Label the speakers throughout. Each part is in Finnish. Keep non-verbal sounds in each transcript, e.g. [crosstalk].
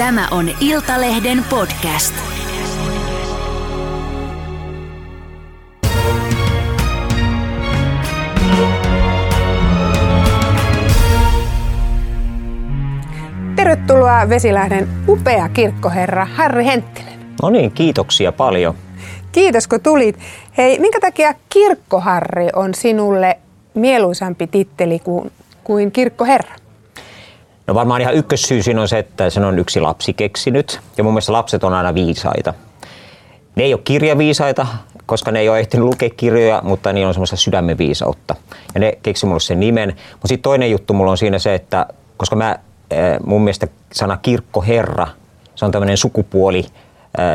Speaker 1: Tämä on Iltalehden podcast.
Speaker 2: Tervetuloa Vesilähden upea kirkkoherra Harri Henttinen.
Speaker 3: No niin, kiitoksia paljon.
Speaker 2: Kiitos kun tulit. Hei, minkä takia kirkkoharri on sinulle mieluisampi titteli kuin, kuin kirkkoherra?
Speaker 3: No varmaan ihan ykkössyy siinä on se, että sen on yksi lapsi keksinyt. Ja mun mielestä lapset on aina viisaita. Ne ei ole kirjaviisaita, koska ne ei ole ehtinyt lukea kirjoja, mutta niillä on semmoista sydämen viisautta. Ja ne keksi mulle sen nimen. Mutta sitten toinen juttu mulla on siinä se, että koska mä, mun mielestä sana kirkkoherra, se on tämmöinen sukupuoli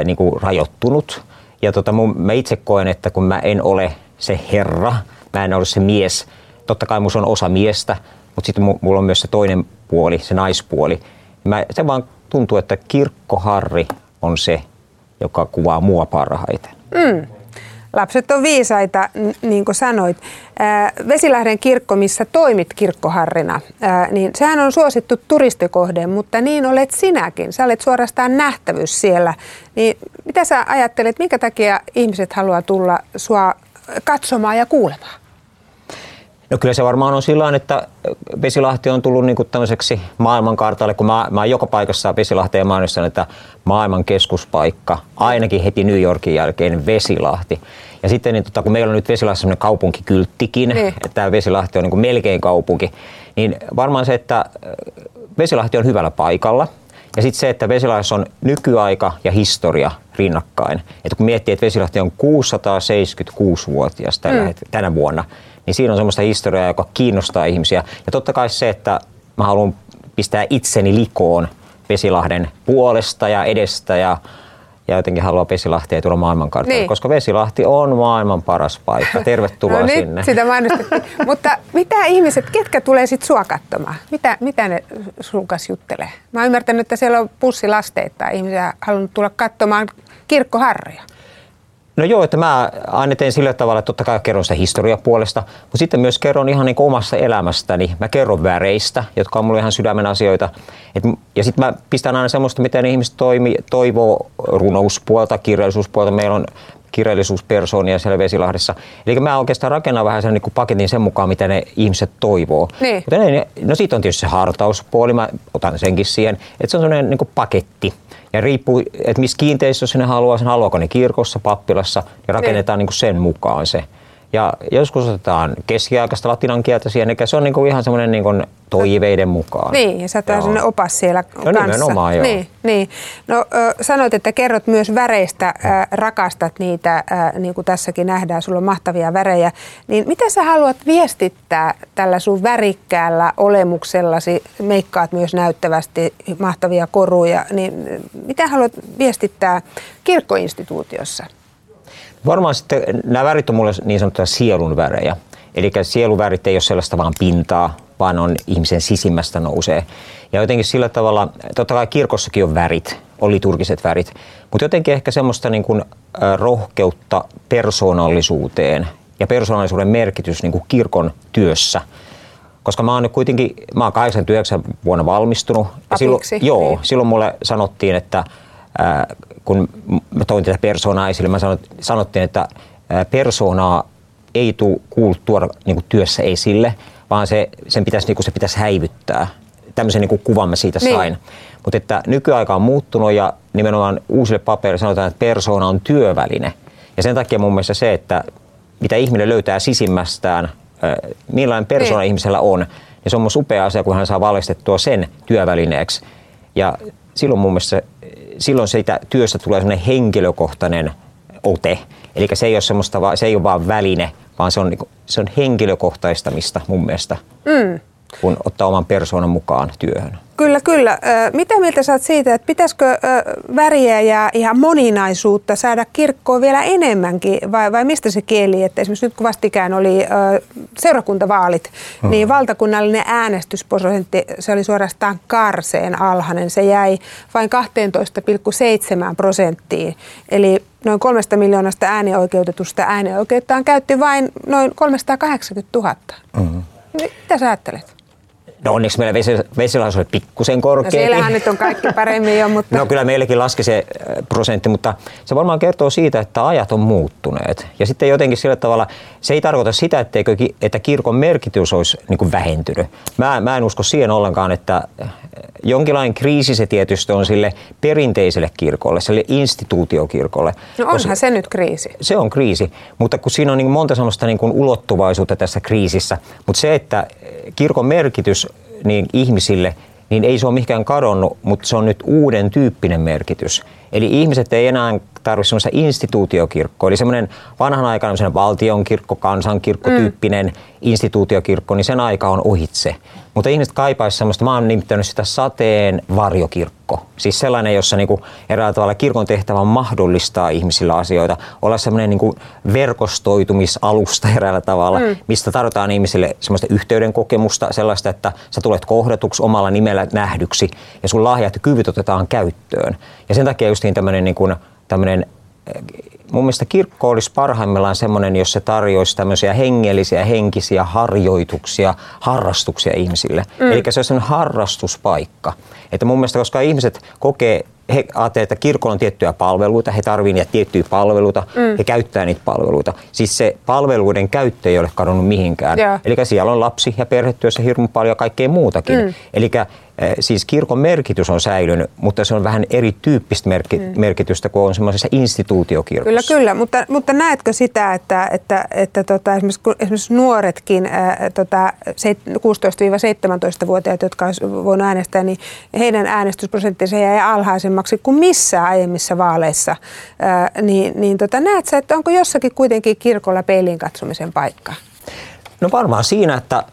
Speaker 3: niin kuin rajoittunut. Ja tota, mun, mä itse koen, että kun mä en ole se herra, mä en ole se mies, totta kai mulla on osa miestä, mutta sitten mulla on myös se toinen puoli, se naispuoli. Mä, se vaan tuntuu, että kirkkoharri on se, joka kuvaa mua parhaiten.
Speaker 2: Mm. Lapset on viisaita, niin kuin sanoit. Vesilähden kirkko, missä toimit kirkkoharrina, niin sehän on suosittu turistikohde, mutta niin olet sinäkin. Sä olet suorastaan nähtävyys siellä. Niin mitä sä ajattelet, minkä takia ihmiset haluaa tulla sua katsomaan ja kuulemaan?
Speaker 3: No kyllä se varmaan on sillä että Vesilahti on tullut niin tämmöiseksi maailmankartalle, kun mä, mä joka paikassa Vesilahteen mainostan, että maailman keskuspaikka, ainakin heti New Yorkin jälkeen Vesilahti. Ja sitten niin, tota, kun meillä on nyt Vesilahti semmoinen kaupunkikylttikin, niin. että tämä Vesilahti on niin melkein kaupunki, niin varmaan se, että Vesilahti on hyvällä paikalla. Ja sitten se, että Vesilahdessa on nykyaika ja historia rinnakkain. Että kun miettii, että Vesilahti on 676-vuotias tällä, mm. tänä vuonna, niin siinä on semmoista historiaa, joka kiinnostaa ihmisiä. Ja totta kai se, että mä haluan pistää itseni likoon Vesilahden puolesta ja edestä ja ja jotenkin haluaa Vesilahtia tulla maailmankartalle, niin. koska Vesilahti on maailman paras paikka. Tervetuloa [laughs]
Speaker 2: no
Speaker 3: sinne.
Speaker 2: Nyt sitä mainostettiin. [laughs] Mutta mitä ihmiset, ketkä tulee sitten sua katsomaan? Mitä, mitä ne sun kanssa juttelee? Mä oon ymmärtänyt, että siellä on pussilasteita ihmisiä halunnut tulla katsomaan kirkkoharria.
Speaker 3: No joo, että mä aina teen sillä tavalla, että totta kai kerron sitä historiapuolesta, mutta sitten myös kerron ihan niin omasta elämästäni. Mä kerron väreistä, jotka on mulle ihan sydämen asioita. Et, ja sitten mä pistän aina semmoista, miten ihmiset toimi, toivoo runouspuolta, kirjallisuuspuolta. Meillä on kirjallisuuspersoonia siellä Vesilahdessa. Eli mä oikeastaan rakennan vähän sen niin paketin sen mukaan, mitä ne ihmiset toivoo.
Speaker 2: Niin.
Speaker 3: ne, no siitä on tietysti se hartauspuoli, mä otan senkin siihen. Että se on sellainen niin paketti. Ja riippuu, että missä kiinteistössä ne haluaa, sen haluaako ne kirkossa, pappilassa, ja rakennetaan niin. Niin sen mukaan se. Ja joskus otetaan keskiaikaista latinan kieltä siihen, eli se on niinku ihan semmoinen niinku toiveiden mukaan.
Speaker 2: Niin, ja sä oot semmoinen opas siellä no,
Speaker 3: kanssa. nimenomaan, joo.
Speaker 2: Niin, niin. No sanoit, että kerrot myös väreistä, äh, rakastat niitä, äh, niin kuin tässäkin nähdään, sulla on mahtavia värejä. Niin mitä sä haluat viestittää tällä sun värikkäällä olemuksellasi, meikkaat myös näyttävästi mahtavia koruja, niin mitä haluat viestittää kirkkoinstituutiossa?
Speaker 3: Varmaan sitten nämä värit on mulle niin sanottuja sielun värejä. Eli sieluvärit ei ole sellaista vaan pintaa, vaan on ihmisen sisimmästä nousee. Ja jotenkin sillä tavalla, totta kai kirkossakin on värit, on liturgiset värit, mutta jotenkin ehkä semmoista niin kuin rohkeutta persoonallisuuteen ja persoonallisuuden merkitys niin kuin kirkon työssä. Koska mä oon nyt kuitenkin, mä oon 89 vuonna valmistunut.
Speaker 2: Ja silloin,
Speaker 3: joo, niin. silloin mulle sanottiin, että kun mä toin tätä persoonaa esille, mä sanottiin, että persoonaa ei tule kuultu tuoda niin kuin työssä esille, vaan se, sen pitäisi, niin kuin se pitäisi häivyttää. Tämmöisen niin kuin kuvan mä siitä sain. Niin. Mutta että nykyaika on muuttunut ja nimenomaan uusille paperille sanotaan, että persoona on työväline. Ja sen takia mun mielestä se, että mitä ihminen löytää sisimmästään, millainen persoona niin. ihmisellä on, ja se on myös upea asia, kun hän saa valistettua sen työvälineeksi. Ja silloin mun mielestä silloin siitä työstä tulee sellainen henkilökohtainen ote. Eli se ei ole, semmoista, se ei ole vaan väline, vaan se on, niinku, se on henkilökohtaistamista mun mielestä, mm. Kun ottaa oman persoonan mukaan työhön.
Speaker 2: Kyllä, kyllä. Mitä mieltä saat siitä, että pitäisikö väriä ja ihan moninaisuutta saada kirkkoon vielä enemmänkin, vai, vai mistä se kieli? Että esimerkiksi nyt kun vastikään oli seurakuntavaalit, hmm. niin valtakunnallinen äänestysprosentti, se oli suorastaan karseen alhainen. Se jäi vain 12,7 prosenttiin. Eli noin kolmesta miljoonasta äänioikeutetusta äänioikeuttaan käytti vain noin 380 000. Hmm. Mitä sä ajattelet?
Speaker 3: No onneksi meillä vesilahdessa oli pikkusen
Speaker 2: No
Speaker 3: korkeampi.
Speaker 2: siellähän nyt on kaikki paremmin jo, mutta...
Speaker 3: No kyllä meillekin laski se äh, prosentti, mutta se varmaan kertoo siitä, että ajat on muuttuneet. Ja sitten jotenkin sillä tavalla, se ei tarkoita sitä, etteikö, että kirkon merkitys olisi niin kuin vähentynyt. Mä, mä en usko siihen ollenkaan, että äh, jonkinlainen kriisi se tietysti on sille perinteiselle kirkolle, sille instituutiokirkolle.
Speaker 2: No onhan se nyt kriisi.
Speaker 3: Se on kriisi, mutta kun siinä on niin monta sellaista niin kuin ulottuvaisuutta tässä kriisissä, mutta se, että kirkon merkitys niin ihmisille, niin ei se ole mihinkään kadonnut, mutta se on nyt uuden tyyppinen merkitys. Eli ihmiset ei enää tarvitse semmoista instituutiokirkkoa, eli semmoinen vanhan aikana semmoinen valtionkirkko, kansankirkko tyyppinen instituutiokirkko, niin sen aika on ohitse. Mutta ihmiset kaipaisivat semmoista, mä oon nimittänyt sitä sateen varjokirkko. Siis sellainen, jossa niinku eräällä tavalla kirkon tehtävä on mahdollistaa ihmisillä asioita, olla semmoinen niinku verkostoitumisalusta eräällä tavalla, mm. mistä tarjotaan ihmisille semmoista yhteyden kokemusta, sellaista, että sä tulet kohdatuksi omalla nimellä nähdyksi ja sun lahjat ja kyvyt otetaan käyttöön. Ja sen takia justiin tämmöinen niinku, tämmöinen mun mielestä kirkko olisi parhaimmillaan semmoinen, jos se tarjoaisi tämmöisiä hengellisiä, henkisiä harjoituksia, harrastuksia ihmisille. Mm. Eli se on semmoinen harrastuspaikka. Että mun mielestä, koska ihmiset kokee, he ajattelevat, että kirkolla on tiettyjä palveluita, he tarvitsevat niitä tiettyjä palveluita, mm. he käyttää niitä palveluita. Siis se palveluiden käyttö ei ole kadonnut mihinkään.
Speaker 2: Joo.
Speaker 3: Eli siellä on lapsi- ja perhetyössä hirmu paljon ja kaikkea muutakin. Mm. Eli siis kirkon merkitys on säilynyt, mutta se on vähän erityyppistä merki- mm. merkitystä kuin on semmoisessa instituutiokirkossa.
Speaker 2: Kyllä, kyllä, mutta, mutta näetkö sitä, että, että, että tota, esimerkiksi, esimerkiksi nuoretkin, ää, tota, seit- 16-17-vuotiaat, jotka olisi voinut äänestää, niin heidän äänestysprosenttinsa jäi alhaisemmaksi kuin missään aiemmissa vaaleissa. Ää, niin niin tota, näet sä, että onko jossakin kuitenkin kirkolla peilin katsomisen paikka?
Speaker 3: No varmaan siinä, että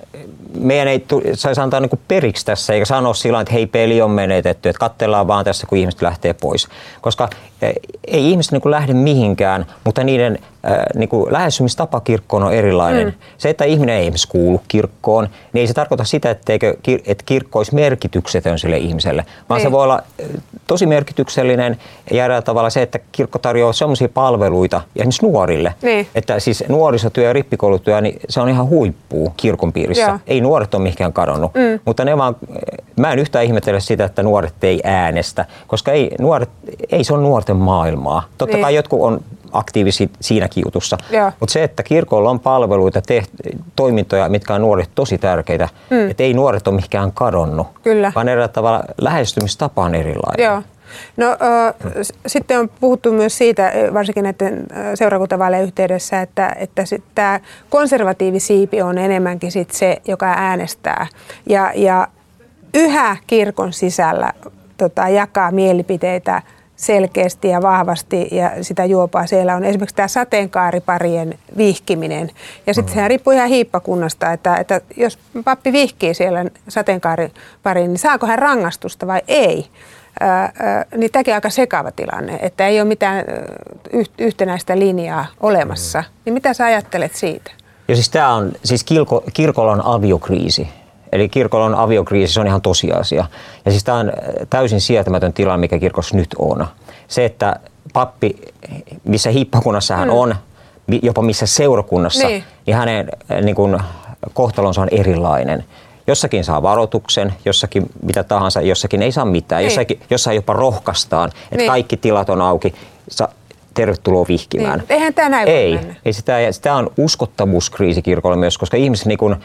Speaker 3: meidän ei saisi antaa niinku periksi tässä, eikä sanoa sillä että hei peli on menetetty, että katsellaan vaan tässä, kun ihmiset lähtee pois. Koska eh, ei ihmiset niinku lähde mihinkään, mutta niiden äh, niinku lähestymistapa kirkkoon on erilainen. Mm. Se, että ihminen ei esimerkiksi kuulu kirkkoon, niin ei se tarkoita sitä, etteikö, kir- että kirkko olisi merkityksetön sille ihmiselle, vaan
Speaker 2: Ei.
Speaker 3: se voi olla eh, tosi merkityksellinen ja eräällä tavalla se, että kirkko tarjoaa sellaisia palveluita, ja esimerkiksi nuorille,
Speaker 2: Niin.
Speaker 3: että siis nuorisotyö ja rippikoulutyö, niin se on ihan huippuu kirkon piirissä.
Speaker 2: Joo.
Speaker 3: Ei nuoret ole mihinkään kadonnut, mm. mutta ne vaan, mä en yhtään ihmetellä sitä, että nuoret ei äänestä, koska ei, nuoret, ei se on nuorten maailmaa. Totta
Speaker 2: Niin.
Speaker 3: kai jotkut on aktiivisia siinäkin jutussa, mutta se, että kirkolla on palveluita, teht- toimintoja, mitkä on nuorille tosi tärkeitä, mm. että ei nuoret ole mihinkään kadonnut,
Speaker 2: Kyllä.
Speaker 3: vaan eräällä tavalla lähestymistapa on erilainen.
Speaker 2: Joo. No s- sitten on puhuttu myös siitä, ö, varsinkin näiden ö, seurakuntavaalien yhteydessä, että, että tämä konservatiivisiipi on enemmänkin sit se, joka äänestää. Ja, ja yhä kirkon sisällä tota, jakaa mielipiteitä selkeästi ja vahvasti ja sitä juopaa siellä on esimerkiksi tämä sateenkaariparien vihkiminen. Ja sitten sehän riippuu ihan hiippakunnasta, että, että jos pappi vihkii siellä sateenkaaripariin, niin saako hän rangaistusta vai ei? Ää, ää, niin tämäkin on aika sekava tilanne, että ei ole mitään yhtenäistä linjaa olemassa. Niin mitä sä ajattelet siitä?
Speaker 3: Ja siis tämä on, siis kirko, kirkolla on aviokriisi. Eli kirkolla on aviokriisi, se on ihan tosiasia. Ja siis tämä on äh, täysin sietämätön tilanne, mikä kirkossa nyt on. Se, että pappi, missä hiippakunnassa hän on, mi- jopa missä seurakunnassa,
Speaker 2: Niin.
Speaker 3: niin, hänen äh, niin kuin, kohtalonsa on erilainen. Jossakin saa varoituksen, jossakin mitä tahansa, jossakin ei saa mitään.
Speaker 2: Niin.
Speaker 3: Jossakin, jossain jopa rohkaistaan, että
Speaker 2: Niin.
Speaker 3: kaikki tilat on auki. Sa, tervetuloa vihkimään.
Speaker 2: Niin. Eihän tämä näin voi
Speaker 3: Ei,
Speaker 2: mennä.
Speaker 3: ei sitä, sitä on uskottavuuskriisi kirkolla myös, koska ihmiset, niin kun,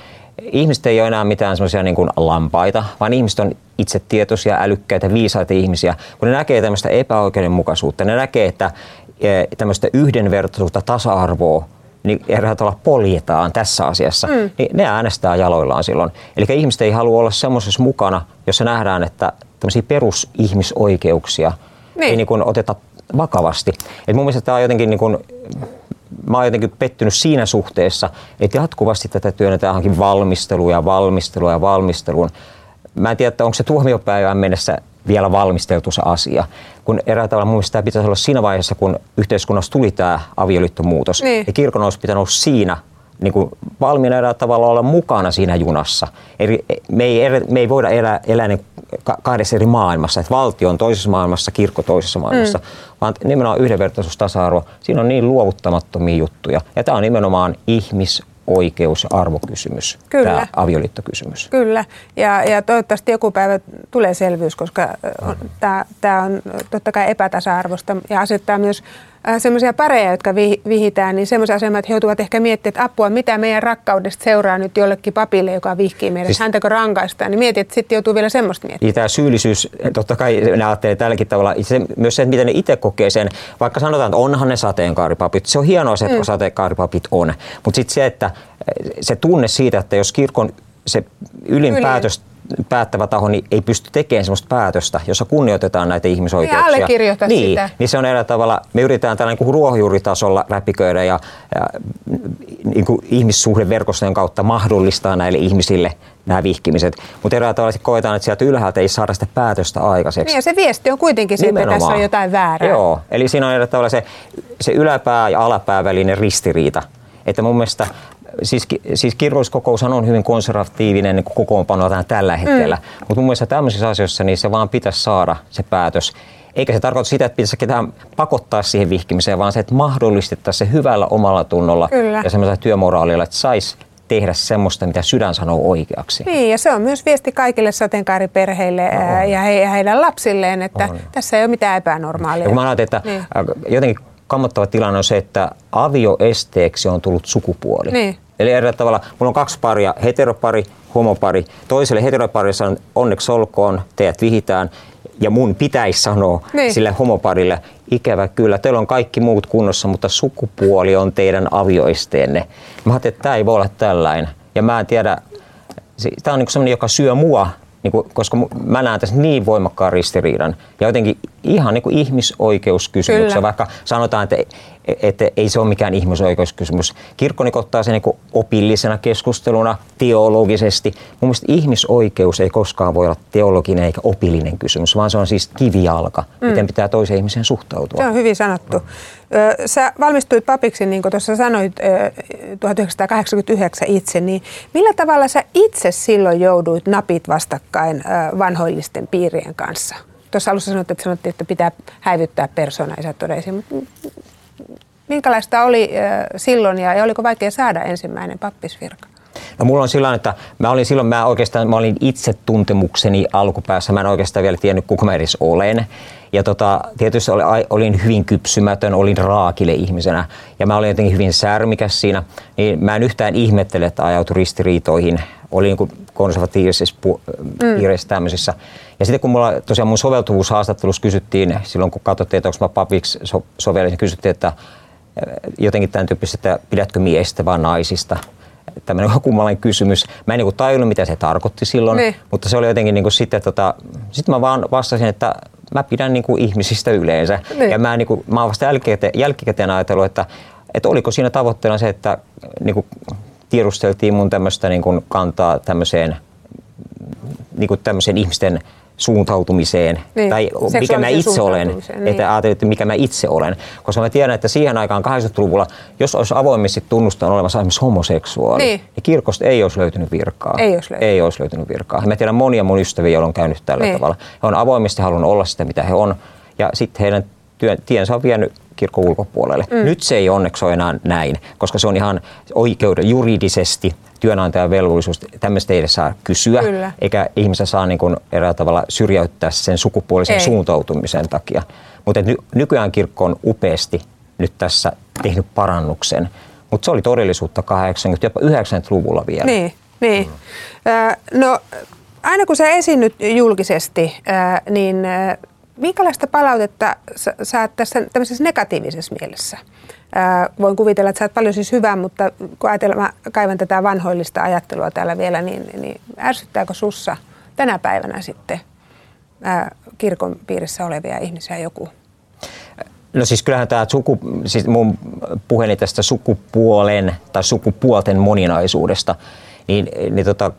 Speaker 3: ihmiset ei ole enää mitään semmoisia niin kuin lampaita, vaan ihmiset on itsetietoisia, älykkäitä, viisaita ihmisiä. Kun ne näkee tämmöistä epäoikeudenmukaisuutta, ne näkee, että eh, tämmöistä yhdenvertaisuutta, tasa-arvoa, niin eräällä tavalla poljetaan tässä asiassa, mm. niin ne äänestää jaloillaan silloin. Eli ihmiset ei halua olla semmoisessa mukana, jossa nähdään, että tämmöisiä perusihmisoikeuksia
Speaker 2: Niin.
Speaker 3: ei niin kuin oteta vakavasti. Et mun mielestä tämä on jotenkin niin kuin, mä oon jotenkin pettynyt siinä suhteessa, että jatkuvasti tätä työnnetään johonkin valmisteluun ja valmisteluun ja valmisteluun. Mä en tiedä, että onko se tuomiopäivään mennessä vielä valmisteltu se asia. Kun eräällä tavalla mun mielestä tämä pitäisi olla siinä vaiheessa, kun yhteiskunnassa tuli tämä avioliittomuutos.
Speaker 2: Niin.
Speaker 3: Ja kirkon olisi pitänyt olla siinä niin kuin valmiina eräällä tavalla olla mukana siinä junassa. Eli me ei, me ei voida elää, elää niin ka- kahdessa eri maailmassa, että valtio on toisessa maailmassa, kirkko toisessa maailmassa, mm. vaan nimenomaan yhdenvertaisuus, tasa-arvo, siinä on niin luovuttamattomia juttuja. Ja tämä on nimenomaan ihmisoikeus- ja arvokysymys,
Speaker 2: Kyllä.
Speaker 3: tämä avioliittokysymys.
Speaker 2: Kyllä, ja, ja toivottavasti joku päivä tulee selvyys, koska tämä on totta kai epätasa-arvosta ja asettaa myös sellaisia pareja, jotka vi, vihitään, niin semmoisia asemaa, että he joutuvat ehkä miettimään, että apua, mitä meidän rakkaudesta seuraa nyt jollekin papille, joka vihkii meidät, siis, häntäkö rankaistaan, niin mietit, että sitten joutuu vielä semmoista miettimään.
Speaker 3: Ja tämä syyllisyys, totta kai ne ajattelee tälläkin tavalla, se, myös se, miten ne itse kokee sen, vaikka sanotaan, että onhan ne sateenkaaripapit, se on hienoa se, että mm. sateenkaaripapit on, mutta sitten se, että se tunne siitä, että jos kirkon se ylin, ylin. päätös päättävä taho niin ei pysty tekemään sellaista päätöstä, jossa kunnioitetaan näitä ihmisoikeuksia.
Speaker 2: Niin, allekirjoita
Speaker 3: niin,
Speaker 2: sitä.
Speaker 3: Niin se on eräällä tavalla, me yritetään tällä niin ruohonjuuritasolla läpiköidä ja, ja niin kuin ihmissuhdeverkostojen kautta mahdollistaa näille ihmisille nämä vihkimiset. Mutta eräällä tavalla koetaan, että sieltä ylhäältä ei saada sitä päätöstä aikaiseksi.
Speaker 2: Niin ja se viesti on kuitenkin se, että tässä on jotain väärää.
Speaker 3: Joo, eli siinä on eräällä tavalla se, se yläpää ja alapää välinen ristiriita. Että mun mielestä siis, siis kirkolliskokoushan on hyvin konservatiivinen niin kokoonpano tällä hetkellä, mm. mutta mun mielestä tämmöisissä asioissa niin se vaan pitäisi saada se päätös. Eikä se tarkoita sitä, että pitäisi ketään pakottaa siihen vihkimiseen, vaan se, että mahdollistettaisiin se hyvällä omalla tunnolla Kyllä. ja semmoisella työmoraalilla, että saisi tehdä semmoista, mitä sydän sanoo oikeaksi.
Speaker 2: Niin, ja se on myös viesti kaikille sateenkaariperheille no, ja, he, ja heidän lapsilleen, että on. tässä ei ole mitään epänormaalia. Ja
Speaker 3: kun mä ajattelin, että niin. jotenkin kammottava tilanne on se, että avioesteeksi on tullut sukupuoli.
Speaker 2: Niin.
Speaker 3: Eli eri tavalla, mulla on kaksi paria, heteropari, homopari. Toiselle heteroparissa on onneksi olkoon, teidät vihitään. Ja mun pitäisi sanoa niin. sille homoparille, ikävä kyllä, teillä on kaikki muut kunnossa, mutta sukupuoli on teidän avioisteenne. Mä ajattelin, että tämä ei voi olla tällainen. Ja mä en tiedä, tämä on niin sellainen, joka syö mua niin kuin, koska mä näen tässä niin voimakkaan ristiriidan ja jotenkin ihan niin kuin ihmisoikeuskysymyksen, vaikka sanotaan, että että ei se ole mikään ihmisoikeuskysymys. Kirkko niin ottaa sen niin opillisena keskusteluna, teologisesti. Mun mielestä ihmisoikeus ei koskaan voi olla teologinen eikä opillinen kysymys, vaan se on siis kivijalka, mm. miten pitää toiseen ihmiseen suhtautua.
Speaker 2: Se on hyvin sanottu. Sä valmistuit papiksi, niin kuin tuossa sanoit, 1989 itse, niin millä tavalla sä itse silloin jouduit napit vastakkain vanhoillisten piirien kanssa? Tuossa alussa sanoit, että sanottiin, että pitää häivyttää ja sä mutta Minkälaista oli silloin ja oliko vaikea saada ensimmäinen pappisvirka?
Speaker 3: No mulla on sillä että mä olin silloin, mä oikeastaan, mä olin itse tuntemukseni alkupäässä, mä en oikeastaan vielä tiennyt kuka mä edes olen. Ja tota, tietysti olin hyvin kypsymätön, olin raakille ihmisenä ja mä olin jotenkin hyvin särmikäs siinä. Niin mä en yhtään ihmettele, että ajautui ristiriitoihin. Olin niin konservatiivisessa piirissä mm. tämmöisissä. Ja sitten kun mulla tosiaan mun soveltuvuushaastattelussa kysyttiin, silloin kun katsottiin, että onko mä papiksi so- sovellin, niin kysyttiin, että jotenkin tämän tyyppistä, että pidätkö miehistä vai naisista. Tämmöinen [laughs] kummallinen kysymys. Mä en niin tajunnut, mitä se tarkoitti silloin, niin. mutta se oli jotenkin niin kuin sitten, tota, sitten mä vaan vastasin, että mä pidän niin kuin ihmisistä yleensä. Niin. Ja mä, niin kuin, mä oon vasta jälkikäteen, jälkikäteen ajatellut, että, että oliko siinä tavoitteena se, että niin kuin tiedusteltiin mun tämmöistä niin kuin kantaa tämmöiseen, niin kuin tämmöiseen ihmisten suuntautumiseen niin, tai mikä mä itse olen, niin. että ajattelin, että mikä mä itse olen. Koska mä tiedän, että siihen aikaan 80-luvulla, jos olisi avoimesti tunnustanut olemassa esimerkiksi homoseksuaali, niin. niin kirkosta ei olisi löytynyt virkaa.
Speaker 2: Ei olisi löytynyt,
Speaker 3: ei olisi löytynyt virkaa. Mä tiedän monia mun ystäviä, joilla on käynyt tällä niin. tavalla. He on avoimesti halunnut olla sitä, mitä he on. Ja sitten heidän työn, tiensä on vienyt kirkon ulkopuolelle. Mm. Nyt se ei onneksi ole enää näin, koska se on ihan oikeuden juridisesti työnantajan velvollisuus. Tämmöistä ei edes saa kysyä, Kyllä. eikä ihmisen saa niin kuin eräällä tavalla syrjäyttää sen sukupuolisen ei. suuntautumisen takia. Mutta ny- nykyään kirkko on upeasti nyt tässä tehnyt parannuksen. Mutta se oli todellisuutta 80- jopa 90-luvulla vielä.
Speaker 2: Niin, niin. Mm. no aina kun sä esiinnyt julkisesti, niin minkälaista palautetta saat tässä tämmöisessä negatiivisessa mielessä? Ää, voin kuvitella, että sä oot paljon siis hyvää, mutta kun ajatellaan, mä kaivan tätä vanhoillista ajattelua täällä vielä, niin, niin ärsyttääkö sussa tänä päivänä sitten ää, kirkon piirissä olevia ihmisiä joku?
Speaker 3: No siis kyllähän tämä suku, siis mun puheeni tästä sukupuolen tai sukupuolten moninaisuudesta, niin, niin tota,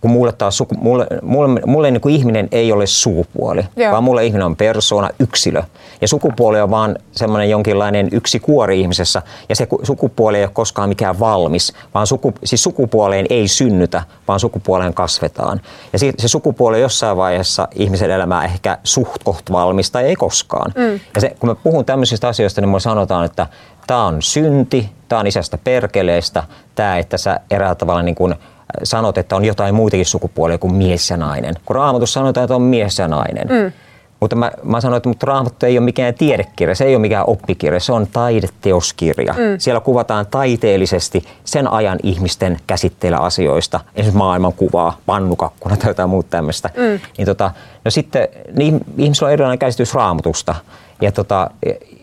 Speaker 3: kun mulle taas suku, mulle, mulle, mulle niin kuin ihminen ei ole sukupuoli,
Speaker 2: Joo.
Speaker 3: vaan mulle ihminen on persoona, yksilö. Ja sukupuoli on vaan semmoinen jonkinlainen yksi kuori ihmisessä, ja se ku- sukupuoli ei ole koskaan mikään valmis, vaan suku, siis sukupuoleen ei synnytä, vaan sukupuoleen kasvetaan. Ja se, se sukupuoli on jossain vaiheessa ihmisen elämää ehkä suht koht valmis tai ei koskaan. Mm. Ja se, kun mä puhun tämmöisistä asioista, niin mulle sanotaan, että tämä on synti, tämä on isästä perkeleestä, tämä, että sä eräällä tavalla niin kuin sanot, että on jotain muitakin sukupuolia kuin mies ja nainen. Kun raamatussa sanotaan, että on mies ja nainen. Mm. Mutta mä, mä sanoin, että mutta raamattu ei ole mikään tiedekirja, se ei ole mikään oppikirja, se on taideteoskirja. Mm. Siellä kuvataan taiteellisesti sen ajan ihmisten käsitteillä asioista, esimerkiksi maailmankuvaa, pannukakkuna tai jotain muuta tämmöistä. Mm. Niin tota, no sitten niin ihmisillä on erilainen käsitys raamatusta. Ja, tota,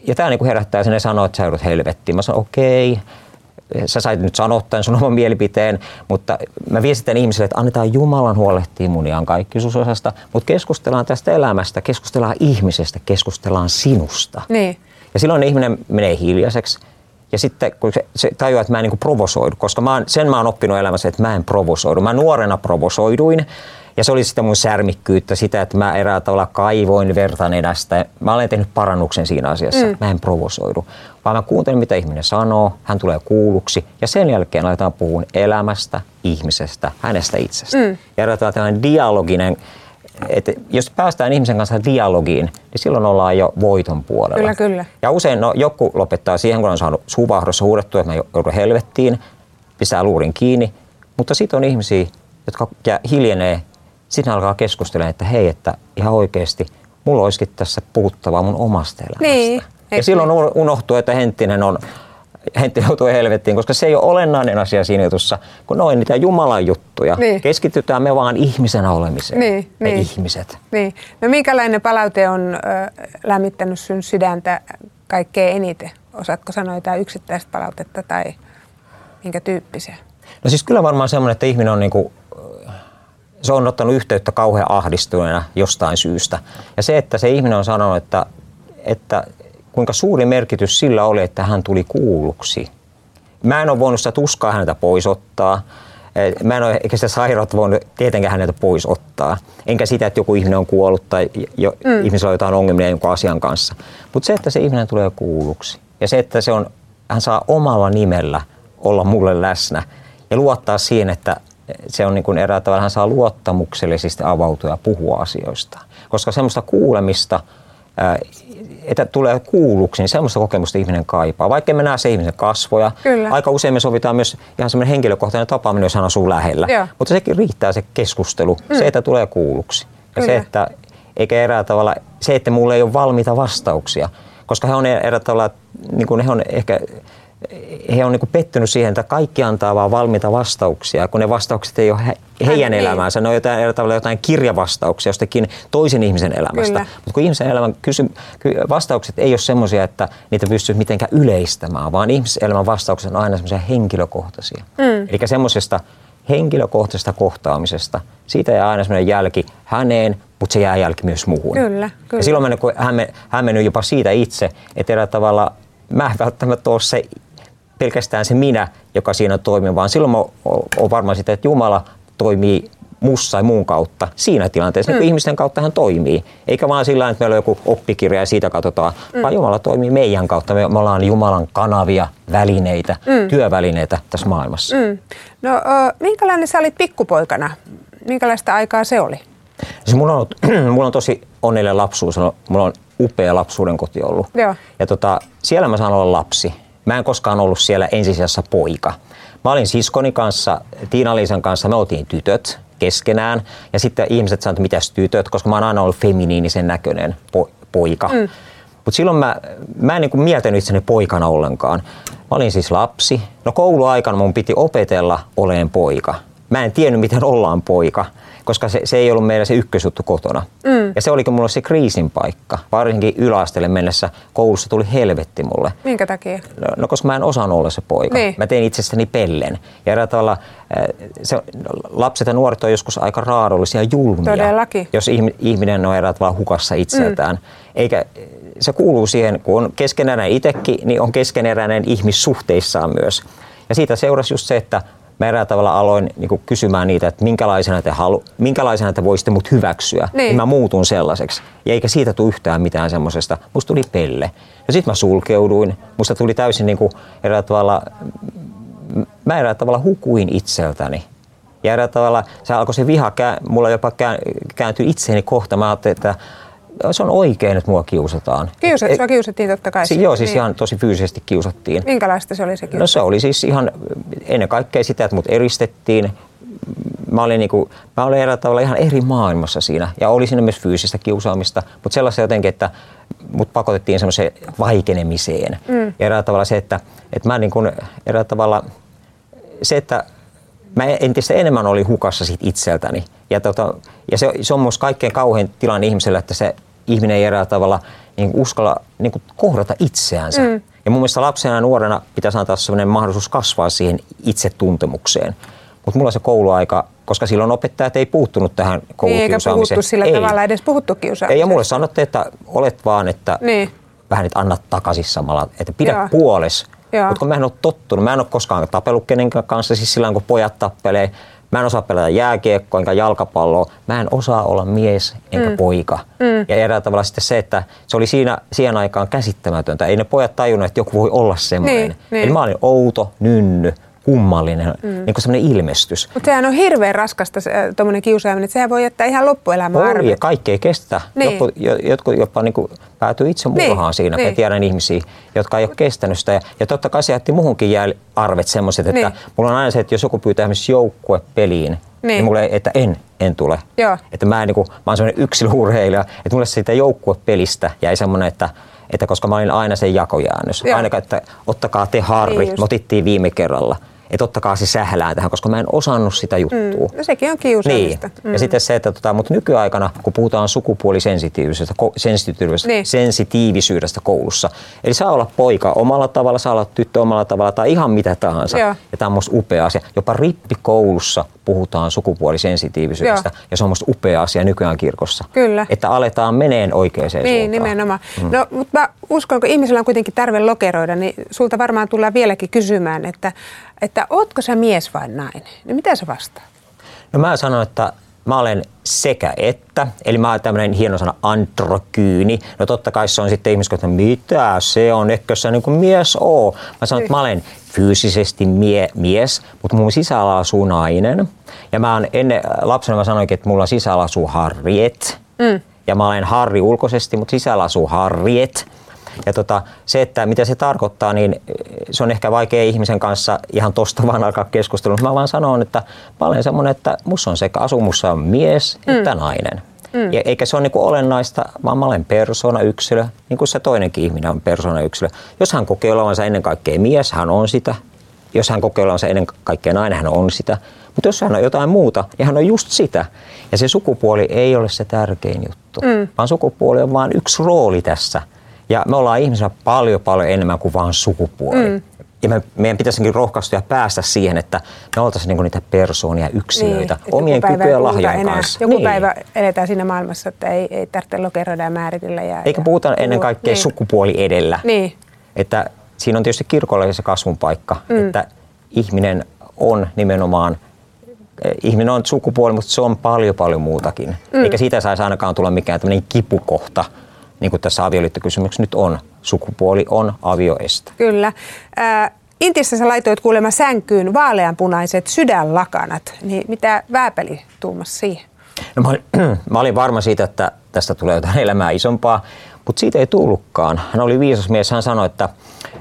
Speaker 3: ja tämä niinku herättää sen ja sanoo, että sä joudut helvettiin. Mä sanon, okei, okay, sä sait nyt sanoa tämän sun oman mielipiteen, mutta mä viestitän ihmisille, että annetaan Jumalan huolehtia mun ihan kaikkisuusosasta, mutta keskustellaan tästä elämästä, keskustellaan ihmisestä, keskustellaan sinusta.
Speaker 2: Niin.
Speaker 3: Ja silloin ihminen menee hiljaiseksi. Ja sitten kun se, se tajuaa, että mä en niin provosoidu, koska mä oon, sen mä oon oppinut elämässä, että mä en provosoidu. Mä nuorena provosoiduin ja se oli sitten mun särmikkyyttä, sitä, että mä erää tavalla kaivoin verta nenästä. Mä olen tehnyt parannuksen siinä asiassa. Mm. Mä en provosoidu, vaan mä kuuntelen, mitä ihminen sanoo, hän tulee kuulluksi ja sen jälkeen aletaan puhua elämästä, ihmisestä, hänestä itsestä. Mm. Ja erää tällainen dialoginen, että jos päästään ihmisen kanssa dialogiin, niin silloin ollaan jo voiton puolella.
Speaker 2: Kyllä, kyllä.
Speaker 3: Ja usein no, joku lopettaa siihen, kun on saanut suvahdossa huudettua, että mä joudun helvettiin, pistää luurin kiinni. Mutta sitten on ihmisiä, jotka hiljenee, sitten alkaa keskustella, että hei, että ihan oikeasti mulla olisikin tässä puhuttavaa mun omasta elämästä.
Speaker 2: Niin,
Speaker 3: ja silloin un- unohtuu, että Henttinen on Hentti joutuu helvettiin, koska se ei ole olennainen asia siinä jutussa, kun noin niitä Jumalan juttuja.
Speaker 2: Niin.
Speaker 3: Keskitytään me vaan ihmisenä olemiseen.
Speaker 2: Niin,
Speaker 3: me
Speaker 2: niin.
Speaker 3: ihmiset.
Speaker 2: Niin. No minkälainen palaute on ö, lämmittänyt sun sydäntä kaikkein eniten? Osaatko sanoa jotain yksittäistä palautetta tai minkä tyyppisiä?
Speaker 3: No siis kyllä varmaan semmoinen, että ihminen on niinku, se on ottanut yhteyttä kauhean ahdistuneena jostain syystä. Ja se, että se ihminen on sanonut, että, että kuinka suuri merkitys sillä oli, että hän tuli kuulluksi. Mä en ole voinut sitä tuskaa häneltä pois ottaa. Mä en ole, eikä sitä sairautta voinut tietenkään häneltä pois ottaa. Enkä sitä, että joku ihminen on kuollut tai jo, mm. ihmisellä on jotain ongelmia jonkun asian kanssa. Mutta se, että se ihminen tulee kuulluksi ja se, että se on, hän saa omalla nimellä olla mulle läsnä ja luottaa siihen, että se on niin kuin eräällä tavalla, hän saa luottamuksellisesti avautua ja puhua asioista. Koska semmoista kuulemista, että tulee kuulluksi, niin semmoista kokemusta ihminen kaipaa. Vaikka me näe se ihmisen kasvoja,
Speaker 2: Kyllä.
Speaker 3: aika usein me sovitaan myös ihan semmoinen henkilökohtainen tapaaminen, jos hän asuu lähellä.
Speaker 2: Joo.
Speaker 3: Mutta sekin riittää se keskustelu, mm. se, että tulee kuulluksi. Ja
Speaker 2: Kyllä.
Speaker 3: se, että eikä erää tavalla, se, että mulla ei ole valmiita vastauksia, koska he on erää tavalla, niin kuin he on ehkä he on niin pettynyt siihen, että kaikki antaa vaan valmiita vastauksia, kun ne vastaukset ei ole he, heidän
Speaker 2: niin.
Speaker 3: elämäänsä. Ne on jotain, tavalla jotain kirjavastauksia jostakin toisen ihmisen elämästä.
Speaker 2: Kyllä.
Speaker 3: Mutta kun ihmisen elämän kysy, ky, vastaukset ei ole semmoisia, että niitä pystyy mitenkään yleistämään, vaan ihmisen elämän vastaukset on aina semmoisia henkilökohtaisia. Mm. Eli semmoisesta henkilökohtaisesta kohtaamisesta, siitä jää aina semmoinen jälki häneen, mutta se jää jälki myös muuhun.
Speaker 2: Kyllä, kyllä.
Speaker 3: Ja silloin mä niin hämme, hämmennyt jopa siitä itse, että eräällä tavalla mä en välttämättä ole se pelkästään se minä, joka siinä toimii, vaan silloin mä oon varma sitä, että Jumala toimii mussa ja muun kautta siinä tilanteessa, mm. niin kuin ihmisten kautta hän toimii. Eikä vaan sillä että meillä on joku oppikirja ja siitä katsotaan, mm. vaan Jumala toimii meidän kautta. Me, me ollaan Jumalan kanavia, välineitä, mm. työvälineitä tässä maailmassa.
Speaker 2: Mm. No, minkälainen sä olit pikkupoikana? Minkälaista aikaa se oli?
Speaker 3: Siis mulla, on, ollut- [clears throat] mulla on tosi onnellinen lapsuus, mulla on upea lapsuuden koti ollut.
Speaker 2: Joo.
Speaker 3: Ja tota, siellä mä saan olla lapsi. Mä en koskaan ollut siellä ensisijassa poika. Mä olin siskoni kanssa, Tiina-Liisan kanssa, me oltiin tytöt keskenään. Ja sitten ihmiset sanoivat, että mitäs tytöt, koska mä oon aina ollut feminiinisen näköinen po- poika. Mm. Mutta silloin mä, mä en niin mieltänyt itseni poikana ollenkaan. Mä olin siis lapsi. No kouluaikana mun piti opetella oleen poika. Mä en tiennyt, miten ollaan poika, koska se, se ei ollut meillä se ykkösjuttu kotona. Mm. Ja se olikin mulle se kriisin paikka. Varsinkin yläasteelle mennessä koulussa tuli helvetti mulle.
Speaker 2: Minkä takia?
Speaker 3: No, no koska mä en osannut olla se poika.
Speaker 2: Niin.
Speaker 3: Mä tein itsestäni pellen. Ja eräällä tavalla se, lapset ja nuoret on joskus aika raadollisia ja julmia.
Speaker 2: Todellakin.
Speaker 3: Jos ihmi- ihminen on eräällä tavalla hukassa itseltään. Mm. Eikä se kuuluu siihen, kun on keskeneräinen itsekin, niin on keskeneräinen ihmissuhteissaan myös. Ja siitä seurasi just se, että mä eräällä tavalla aloin niin kuin kysymään niitä, että minkälaisena te, halu, minkälaisena te voisitte mut hyväksyä.
Speaker 2: Niin.
Speaker 3: Niin mä muutun sellaiseksi. Ja eikä siitä tule yhtään mitään semmoisesta. Musta tuli pelle. Ja sitten mä sulkeuduin. Musta tuli täysin niin kuin eräällä tavalla, mä eräällä tavalla hukuin itseltäni. Ja eräällä tavalla se alkoi se viha, mulla jopa kää- kääntyi itseeni kohta. Mä ajattelin, että se on oikein, että mua kiusataan.
Speaker 2: Kiusat, sua kiusattiin totta kai.
Speaker 3: Si- joo, siis
Speaker 2: Niin.
Speaker 3: ihan tosi fyysisesti kiusattiin.
Speaker 2: Minkälaista se oli se
Speaker 3: No
Speaker 2: kiusaus?
Speaker 3: se oli siis ihan ennen kaikkea sitä, että mut eristettiin. Mä olin, niinku, mä olin eräällä tavalla ihan eri maailmassa siinä ja oli siinä myös fyysistä kiusaamista, mutta sellaista jotenkin, että mut pakotettiin semmoiseen vaikenemiseen. Mm. Ja eräällä tavalla se, että, että mä niinku, eräällä tavalla se, että mä entistä enemmän oli hukassa sit itseltäni. Ja, tota, ja se, se on myös kaikkein kauhein tilanne ihmisellä, että se ihminen ei eräällä tavalla niin uskalla niin kuin kohdata itseänsä. Mm. Ja mun mielestä lapsena ja nuorena pitäisi antaa sellainen mahdollisuus kasvaa siihen itsetuntemukseen. Mutta mulla se kouluaika, koska silloin opettajat ei puuttunut tähän
Speaker 2: Niin, eikä
Speaker 3: koulukiusaamiseen.
Speaker 2: puhuttu sillä
Speaker 3: ei.
Speaker 2: tavalla edes puhuttu kiusaamisesta.
Speaker 3: Ei, ja mulle sanottiin, että olet vaan, että
Speaker 2: Niin.
Speaker 3: vähän nyt anna takaisin samalla, että pidä
Speaker 2: Joo.
Speaker 3: puoles. Mutta kun mä en ole tottunut, mä en ole koskaan tapellut kenenkään kanssa, siis silloin kun pojat tappelee, mä en osaa pelata jääkiekkoa enkä jalkapalloa, mä en osaa olla mies enkä mm. poika. Mm. Ja eräällä tavalla sitten se, että se oli siinä, siihen aikaan käsittämätöntä. Ei ne pojat tajunnut, että joku voi olla semmoinen.
Speaker 2: Niin, niin.
Speaker 3: Eli mä olin outo, nynny, kummallinen, mm. niin kuin semmoinen ilmestys.
Speaker 2: Mutta sehän on hirveän raskasta tuommoinen kiusaaminen, että sehän voi jättää ihan loppuelämän
Speaker 3: ja
Speaker 2: arvet.
Speaker 3: kaikki ei kestä.
Speaker 2: Niin.
Speaker 3: Jotkut, jo- jotkut jopa niin kuin päätyy itse murhaan
Speaker 2: Niin,
Speaker 3: siinä.
Speaker 2: niin.
Speaker 3: Mä tiedän ihmisiä, jotka ei ole kestänyt sitä. Ja, ja totta kai se jätti muhunkin jää arvet semmoiset, että
Speaker 2: Niin.
Speaker 3: mulla on aina se, että jos joku pyytää esimerkiksi joukkuepeliin, niin,
Speaker 2: Niin.
Speaker 3: mulle, että en, en tule.
Speaker 2: Joo.
Speaker 3: Että mä, en, niin kuin, mä oon semmoinen yksilöurheilija, että mulle siitä joukkuepelistä jäi semmoinen, että että koska mä olin aina sen jakojäännös.
Speaker 2: Joo.
Speaker 3: Aina, että ottakaa te harri,
Speaker 2: Niin
Speaker 3: me otittiin viime kerralla. Että ottakaa se sählään tähän, koska mä en osannut sitä juttua.
Speaker 2: No sekin on
Speaker 3: Niin.
Speaker 2: kiusaamista.
Speaker 3: Mm. Ja sitten se, että tota, mutta nykyaikana, kun puhutaan sukupuolisensitiivisyydestä, ko, sensitiivisyydestä,
Speaker 2: Niin.
Speaker 3: niin. sensitiivisyydestä koulussa, eli saa olla poika omalla tavalla, saa olla tyttö omalla tavalla tai ihan mitä tahansa.
Speaker 2: Joo.
Speaker 3: Ja tämä on musta upea asia. Jopa rippikoulussa puhutaan sukupuolisensitiivisyydestä
Speaker 2: Joo.
Speaker 3: ja se on musta upea asia nykyään kirkossa.
Speaker 2: Kyllä.
Speaker 3: Että aletaan meneen oikeaan
Speaker 2: Niin,
Speaker 3: suuntaan.
Speaker 2: nimenomaan. Mm. No, mutta mä uskon, kun ihmisellä on kuitenkin tarve lokeroida, niin sulta varmaan tullaan vieläkin kysymään, että, että ootko sä mies vai nainen? Niin mitä sä vastaat?
Speaker 3: No mä sanon, että mä olen sekä että, eli mä olen tämmöinen hieno sana androkyyni. No totta kai se on sitten ihmiset, että mitä se on, eikö se niin kuin mies oo. Mä sanon, että mä olen fyysisesti mie- mies, mutta mun sisällä asuu nainen. Ja mä oon ennen lapsena mä sanoinkin, että mulla sisällä asuu Harriet. Mm. Ja mä olen Harri ulkoisesti, mutta sisällä asuu Harriet. Ja tota, se, että mitä se tarkoittaa, niin se on ehkä vaikea ihmisen kanssa ihan tosta vaan alkaa keskustelua. Mä vaan sanon, että mä olen semmoinen, että mussa on sekä asumussa on mies mm. että nainen. Mm. Ja eikä se ole niinku olennaista, vaan mä olen persona, yksilö, niin kuin se toinenkin ihminen on persona, yksilö. Jos hän kokee olevansa ennen kaikkea mies, hän on sitä. Jos hän kokee olevansa ennen kaikkea nainen, hän on sitä. Mutta jos hän on jotain muuta, niin hän on just sitä. Ja se sukupuoli ei ole se tärkein juttu, mm. vaan sukupuoli on vain yksi rooli tässä. Ja me ollaan ihmisenä paljon paljon enemmän kuin vain sukupuoli. Mm. Ja me, meidän pitäisikin rohkaistua ja päästä siihen, että me oltaisiin niinku niitä persoonia, yksilöitä,
Speaker 2: että
Speaker 3: omien kykyjen ja lahjojen
Speaker 2: enää.
Speaker 3: kanssa.
Speaker 2: Joku
Speaker 3: Niin.
Speaker 2: päivä eletään siinä maailmassa, että ei, ei tarvitse lokeroida ja määritellä. Ja,
Speaker 3: Eikä
Speaker 2: ja
Speaker 3: puhuta ennen
Speaker 2: puhua.
Speaker 3: kaikkea
Speaker 2: niin.
Speaker 3: sukupuoli edellä.
Speaker 2: Niin.
Speaker 3: Että siinä on tietysti kirkolla se kasvun paikka, mm. että ihminen on nimenomaan eh, Ihminen on sukupuoli, mutta se on paljon paljon muutakin. Mm. Eikä siitä saisi ainakaan tulla mikään tämmöinen kipukohta, niin kuin tässä avioliittokysymyksessä nyt on. Sukupuoli on avioestä.
Speaker 2: Kyllä. Ää, Intissä sä laitoit kuulemma sänkyyn vaaleanpunaiset sydänlakanat. Niin mitä Vääpeli tuumasi siihen?
Speaker 3: No mä, olin, [clears throat] mä olin varma siitä, että tästä tulee jotain [laughs] elämää isompaa, mutta siitä ei tullutkaan. Hän oli viisas mies, hän sanoi, että,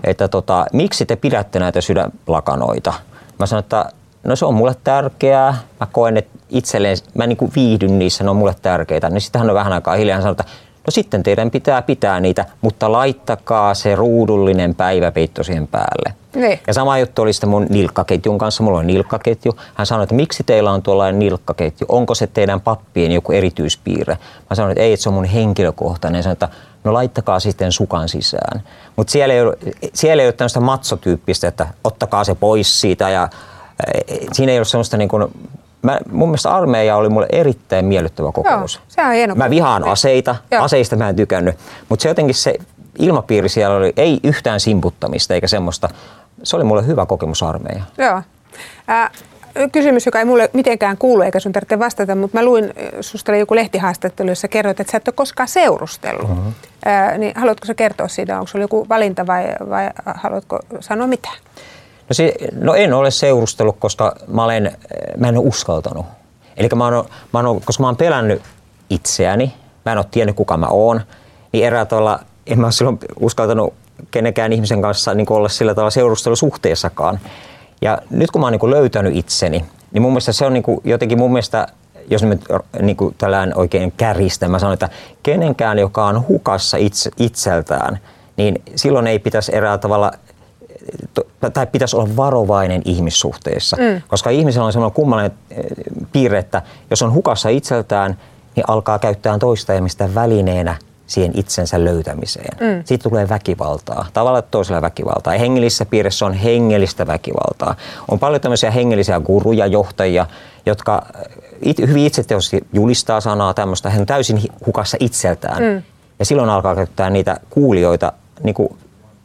Speaker 3: että tota, miksi te pidätte näitä sydänlakanoita? Mä sanoin, että no se on mulle tärkeää, mä koen, että itselleen, mä niin kuin viihdyn niissä, ne on mulle tärkeitä. Niin sitten hän on vähän aikaa hiljaa, hän sanoi, että no sitten teidän pitää pitää niitä, mutta laittakaa se ruudullinen päiväpeitto siihen päälle.
Speaker 2: Niin.
Speaker 3: Ja sama juttu oli sitten mun nilkkaketjun kanssa. Mulla on nilkkaketju. Hän sanoi, että miksi teillä on tuollainen nilkkaketju? Onko se teidän pappien joku erityispiirre? Mä sanoin, että ei, että se on mun henkilökohtainen. Hän sanoi, että no laittakaa sitten sukan sisään. Mutta siellä ei ole, siellä ei ole tämmöistä matsotyyppistä, että ottakaa se pois siitä. Ja, eh, siinä ei ole semmoista niin kuin, Mä, mun mielestä armeija oli mulle erittäin miellyttävä kokemus.
Speaker 2: se on hieno
Speaker 3: Mä vihaan aseita,
Speaker 2: Joo.
Speaker 3: aseista mä en tykännyt, mutta se jotenkin se ilmapiiri siellä oli, ei yhtään simputtamista eikä semmoista. Se oli mulle hyvä kokemus armeija.
Speaker 2: Joo. Äh, kysymys, joka ei mulle mitenkään kuulu eikä sun tarvitse vastata, mutta mä luin, susta oli joku lehtihaastattelu, jossa kerroit, että sä et ole koskaan seurustellut. Uh-huh. Äh, niin haluatko sä kertoa siitä, onko se joku valinta vai, vai haluatko sanoa mitään?
Speaker 3: No, se, no en ole seurustellut, koska mä, olen, mä en ole uskaltanut. Eli mä oon, mä oon, koska mä oon pelännyt itseäni, mä en ole tiennyt kuka mä oon, niin erää tavalla en mä ole silloin uskaltanut kenenkään ihmisen kanssa niin olla sillä tavalla seurustelusuhteessakaan. Ja nyt kun mä oon niin löytänyt itseni, niin mun mielestä se on niin jotenkin mun mielestä, jos nyt niin tällään oikein käristä, mä sanon, että kenenkään, joka on hukassa itse, itseltään, niin silloin ei pitäisi erää tavalla tai pitäisi olla varovainen ihmissuhteissa, mm. koska ihmisellä on sellainen kummallinen eh, piirre, että jos on hukassa itseltään, niin alkaa käyttää toista ihmistä välineenä siihen itsensä löytämiseen. Mm. Siitä tulee väkivaltaa, tavallaan toisella väkivaltaa. Ja hengellisessä piirissä on hengellistä väkivaltaa. On paljon tämmöisiä hengellisiä guruja, johtajia, jotka it, hyvin itseteosti julistaa sanaa tämmöistä. Hän on täysin hukassa itseltään. Mm. Ja silloin alkaa käyttää niitä kuulijoita niin kuin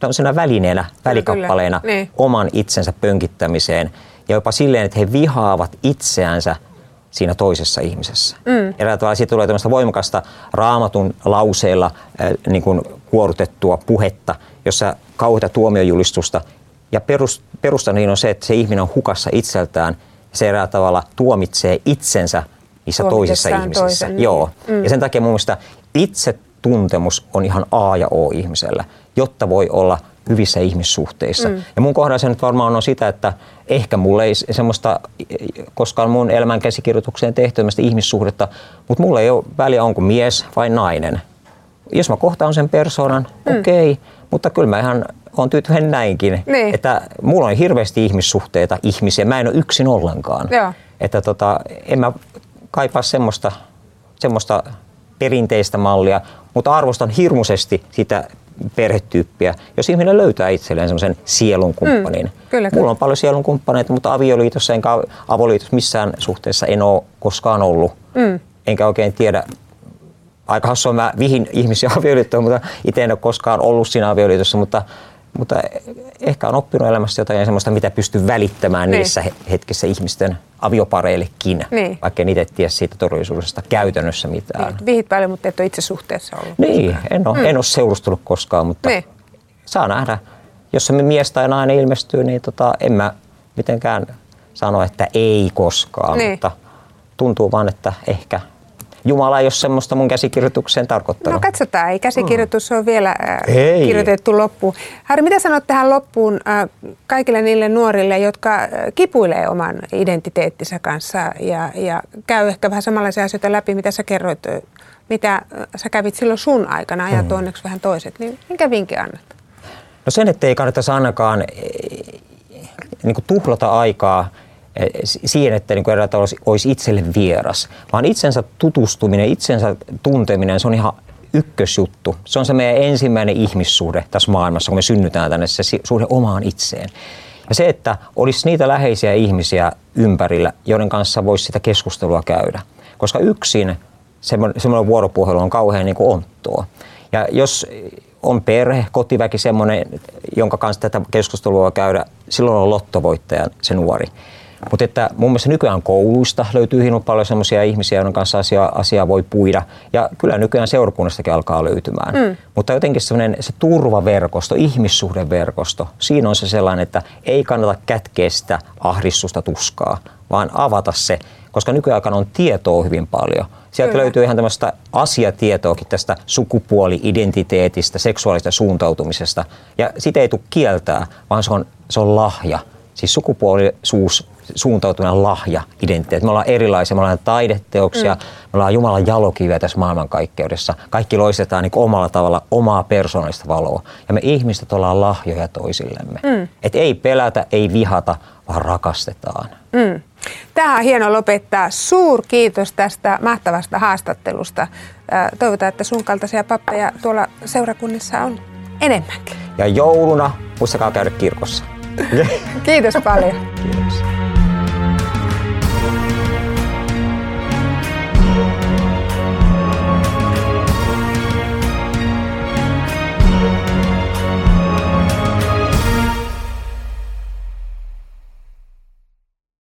Speaker 3: tämmöisenä välineenä, välikappaleena niin. oman itsensä pönkittämiseen. Ja jopa silleen, että he vihaavat itseänsä – siinä toisessa ihmisessä. Mm. Eräällä tavalla siitä tulee tämmöistä voimakasta raamatun lauseilla äh, niin kuin kuorutettua puhetta, jossa kauheita tuomiojulistusta. Ja perus, perusta niin on se, että se ihminen on hukassa itseltään ja se eräällä tavalla tuomitsee itsensä niissä toisissa ihmisissä. Toisen, niin. Joo. Mm. Ja sen takia mun mielestä itsetuntemus on ihan A ja O ihmisellä, jotta voi olla – hyvissä ihmissuhteissa. Mm. Ja mun kohdalla se nyt varmaan on sitä, että ehkä mulle ei semmoista koskaan mun elämän käsikirjoitukseen tehty ihmissuhdetta, mutta mulle ei ole väliä onko mies vai nainen. Jos mä kohtaan sen persoonan, mm. okei, okay, mutta kyllä mä ihan on tyytyväinen näinkin, niin. että mulla on hirveästi ihmissuhteita, ihmisiä, mä en ole yksin ollenkaan. Joo. Että tota, en mä kaipaa semmoista, semmoista perinteistä mallia, mutta arvostan hirmuisesti sitä perhetyyppiä, jos ihminen löytää itselleen semmoisen sielunkumppanin. Mm, kyllä, Mulla on paljon sielunkumppaneita, mutta avioliitossa enkä avoliitossa missään suhteessa en ole koskaan ollut. Mm. Enkä oikein tiedä, aika hassua mä vihin ihmisiä [laughs] avioliittoon, mutta itse en ole koskaan ollut siinä avioliitossa, mutta mutta ehkä on oppinut elämässä jotain semmoista, mitä pystyy välittämään niin. niissä hetkissä ihmisten aviopareillekin, niin. vaikka en itse tiedä siitä todellisuudesta käytännössä mitään.
Speaker 2: Niin. Vihit paljon, mutta et ole itse suhteessa ollut.
Speaker 3: Niin, en ole, mm. en ole seurustunut koskaan, mutta niin. saa nähdä. Jos se mies tai nainen ilmestyy, niin tota, en mä mitenkään sano, että ei koskaan, niin. mutta tuntuu vaan, että ehkä Jumala ei ole semmoista mun käsikirjoitukseen tarkoittanut.
Speaker 2: No katsotaan, ei käsikirjoitus mm. ole vielä äh, ei. kirjoitettu loppuun. Harri, mitä sanot tähän loppuun äh, kaikille niille nuorille, jotka äh, kipuilee oman identiteettinsä kanssa ja, ja käy ehkä vähän samanlaisia asioita läpi, mitä sä kerroit, mitä sä kävit silloin sun aikana, ja mm. onneksi vähän toiset, niin minkä vinkin annat?
Speaker 3: No sen, että ei kannata ainakaan niin tuhlata aikaa Eh, siihen, että niin tavalla olisi itselle vieras, vaan itsensä tutustuminen, itsensä tunteminen, se on ihan ykkösjuttu. Se on se meidän ensimmäinen ihmissuhde tässä maailmassa, kun me synnytään tänne, se suhde omaan itseen. Ja se, että olisi niitä läheisiä ihmisiä ympärillä, joiden kanssa voisi sitä keskustelua käydä. Koska yksin semmoinen vuoropuhelu on kauhean niin kuin onttoa. Ja jos on perhe, kotiväki semmoinen, jonka kanssa tätä keskustelua käydä, silloin on lottovoittaja se nuori. Mutta että mun mielestä nykyään kouluista löytyy hirveän paljon sellaisia ihmisiä, joiden kanssa asiaa, asiaa voi puida. Ja kyllä nykyään seurakunnastakin alkaa löytymään. Mm. Mutta jotenkin semmoinen se turvaverkosto, ihmissuhdeverkosto, siinä on se sellainen, että ei kannata kätkeä sitä ahdistusta tuskaa, vaan avata se, koska nykyaikana on tietoa hyvin paljon. Sieltä Kyllä. löytyy ihan tämmöistä asiatietoakin tästä sukupuoli-identiteetistä, seksuaalista suuntautumisesta. Ja sitä ei tule kieltää, vaan se on, se on lahja. Siis sukupuolisuus suuntautuminen lahja, identiteetti. Me ollaan erilaisia, me ollaan taideteoksia, mm. me ollaan Jumalan jalokiviä tässä maailmankaikkeudessa. Kaikki loistetaan niin omalla tavalla omaa persoonallista valoa. Ja me ihmiset ollaan lahjoja toisillemme. Mm. Et ei pelätä, ei vihata, vaan rakastetaan. Mm.
Speaker 2: Tähän on hieno lopettaa. Suur kiitos tästä mahtavasta haastattelusta. Toivotaan, että sun kaltaisia pappeja tuolla seurakunnissa on enemmänkin.
Speaker 3: Ja jouluna muistakaa käydä kirkossa. [laughs]
Speaker 2: Kiitos paljon.
Speaker 3: Kiitos.